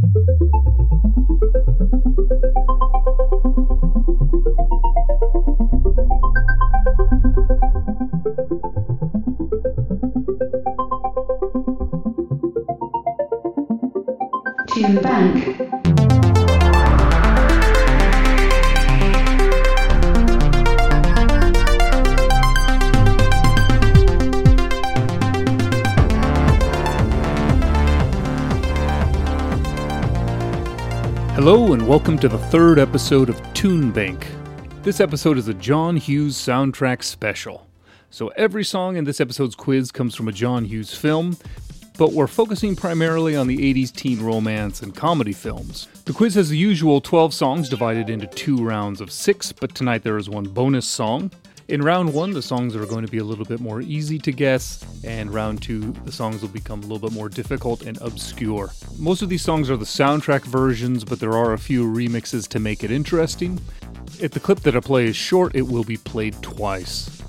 Tune bank. Hello, and welcome to the third episode of Tune Bank. This episode is a John Hughes soundtrack special. So, every song in this episode's quiz comes from a John Hughes film, but we're focusing primarily on the 80s teen romance and comedy films. The quiz has the usual 12 songs divided into two rounds of six, but tonight there is one bonus song. In round one, the songs are going to be a little bit more easy to guess, and round two, the songs will become a little bit more difficult and obscure. Most of these songs are the soundtrack versions, but there are a few remixes to make it interesting. If the clip that I play is short, it will be played twice.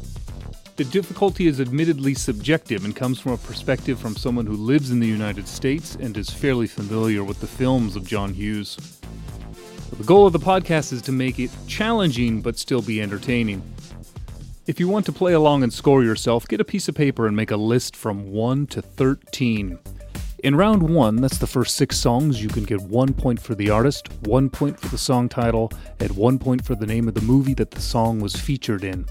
The difficulty is admittedly subjective and comes from a perspective from someone who lives in the United States and is fairly familiar with the films of John Hughes. The goal of the podcast is to make it challenging but still be entertaining. If you want to play along and score yourself, get a piece of paper and make a list from 1 to 13. In round 1, that's the first six songs, you can get one point for the artist, one point for the song title, and one point for the name of the movie that the song was featured in.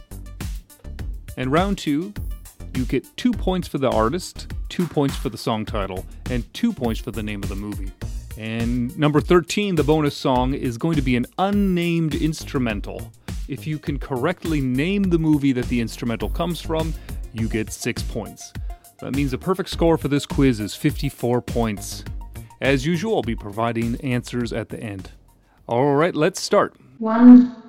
And round 2, you get two points for the artist, two points for the song title, and two points for the name of the movie. And number 13, the bonus song, is going to be an unnamed instrumental. If you can correctly name the movie that the instrumental comes from, you get six points. That means a perfect score for this quiz is 54 points. As usual, I'll be providing answers at the end. All right, let's start. One.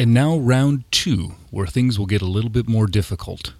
And now, round two, where things will get a little bit more difficult.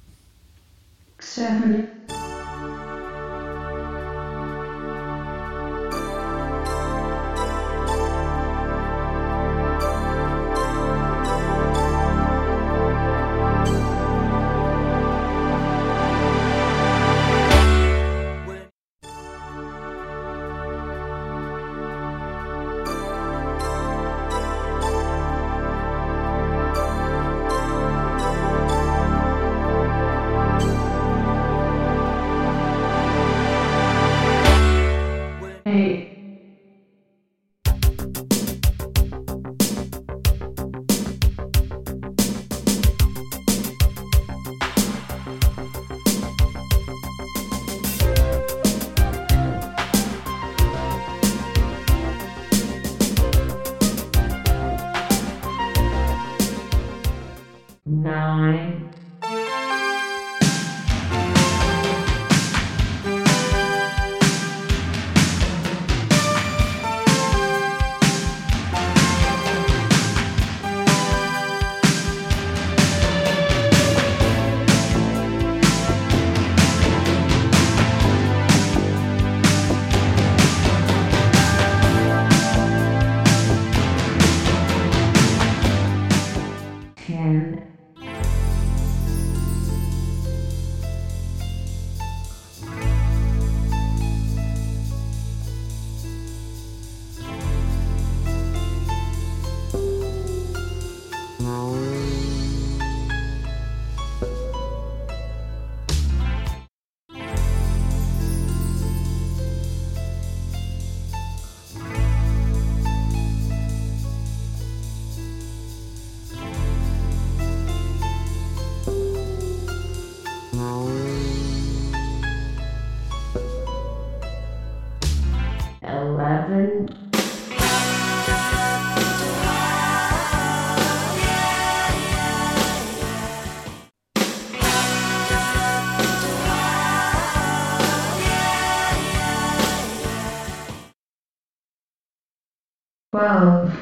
Twelve,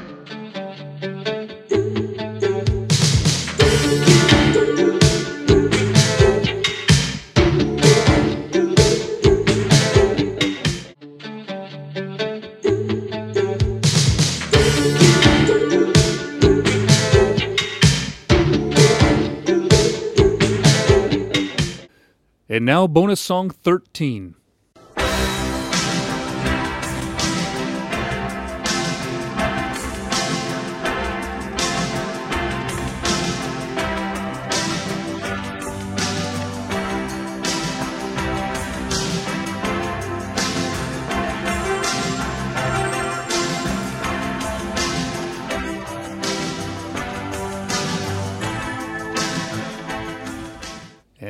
And now, bonus song 13.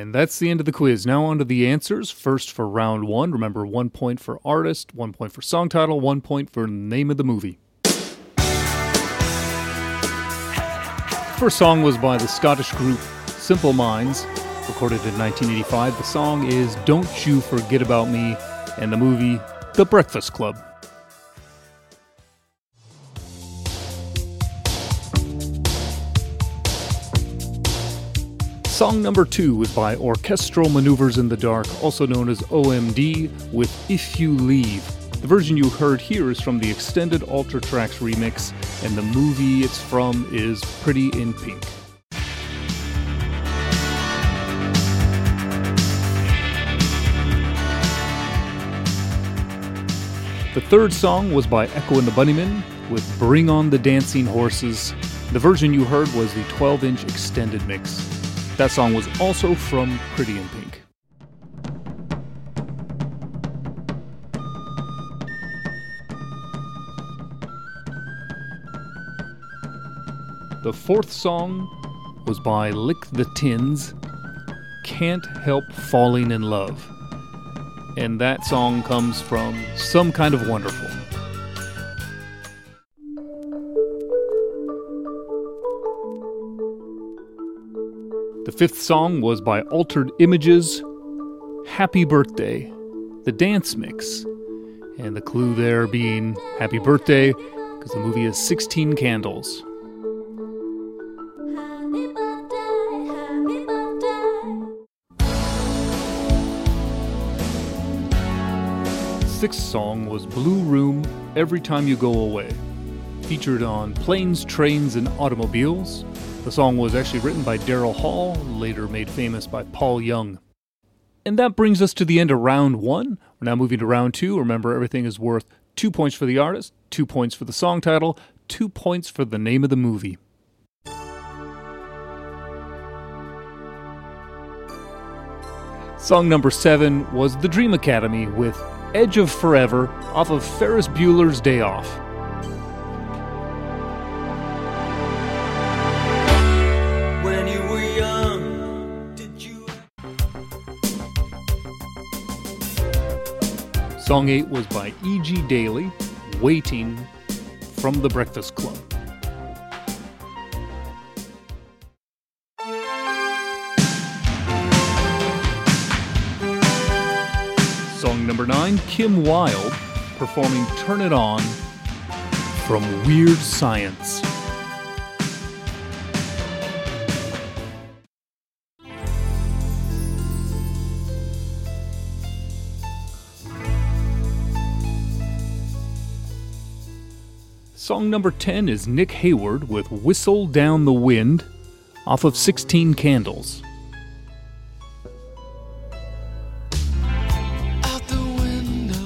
And that's the end of the quiz. Now on to the answers. First for round one. Remember, one point for artist, one point for song title, one point for name of the movie. First song was by the Scottish group Simple Minds, recorded in 1985. The song is Don't You Forget About Me, and the movie The Breakfast Club. Song number two was by Orchestral Maneuvers in the Dark, also known as OMD, with If You Leave. The version you heard here is from the extended Ultratraxx remix, and the movie it's from is Pretty in Pink. The third song was by Echo and the Bunnymen with Bring On the Dancing Horses. The version you heard was the 12 inch extended mix. That song was also from Pretty in Pink. The fourth song was by Lick the Tins, Can't Help Falling in Love. And that song comes from Some Kind of Wonderful. The fifth song was by Altered Images, Happy Birthday, the dance mix. And the clue there being Happy Birthday, because the movie is 16 Candles. Happy birthday, happy birthday. sixth song was Blue Room Every Time You Go Away. Featured on Planes, Trains, and Automobiles. The song was actually written by Daryl Hall, later made famous by Paul Young. And that brings us to the end of round one. We're now moving to round two. Remember, everything is worth two points for the artist, two points for the song title, two points for the name of the movie. Song number seven was The Dream Academy with Edge of Forever off of Ferris Bueller's Day Off. Song 8 was by E.G. Daily, Waiting from the Breakfast Club. Song number 9, Kim Wilde, performing Turn It On from Weird Science. Song number 10 is Nick Hayward with Whistle Down the Wind off of 16 Candles. Out the window.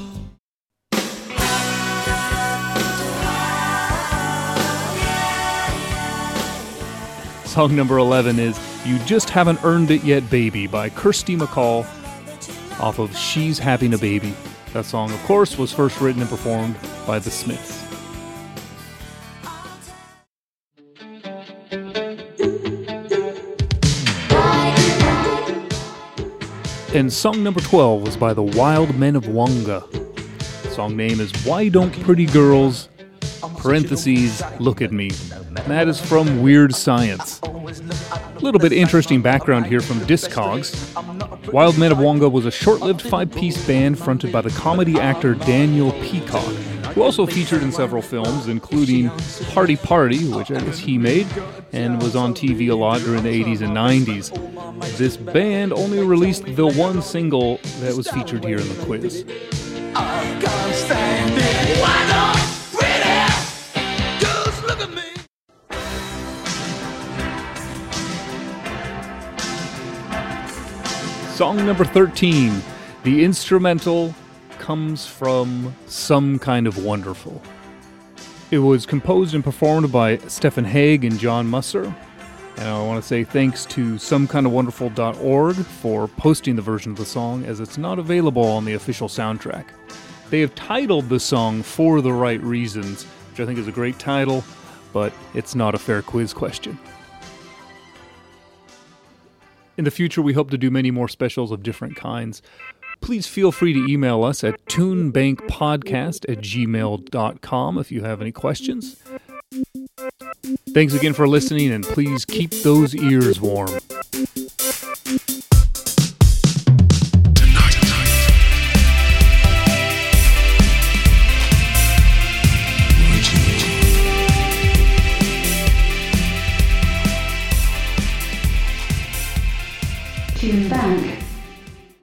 Song number 11 is You Just Haven't Earned It Yet Baby by Kirsty MacColl off of She's Having a Baby. That song, of course, was first written and performed by the Smiths. And song number 12 was by the Wild Men of Wonga. Song name is Why Don't Pretty Girls, parentheses, Look at Me. And that is from Weird Science. A little bit interesting background here from Discogs. Wild Men of Wonga was a short lived five piece band fronted by the comedy actor Daniel Peacock, who also featured in several films, including Party Party, which I guess he made, and was on TV a lot during the 80s and 90s. This band only released the one single that was featured here in the quiz. Song number 13. The instrumental comes from Some Kind of Wonderful. It was composed and performed by Stephen Hague and John Musser. And I want to say thanks to somekindofwonderful.org for posting the version of the song as it's not available on the official soundtrack. They have titled the song For the Right Reasons, which I think is a great title, but it's not a fair quiz question. In the future, we hope to do many more specials of different kinds. Please feel free to email us at tunebankpodcast at gmail.com if you have any questions. Thanks again for listening, and please keep those ears warm.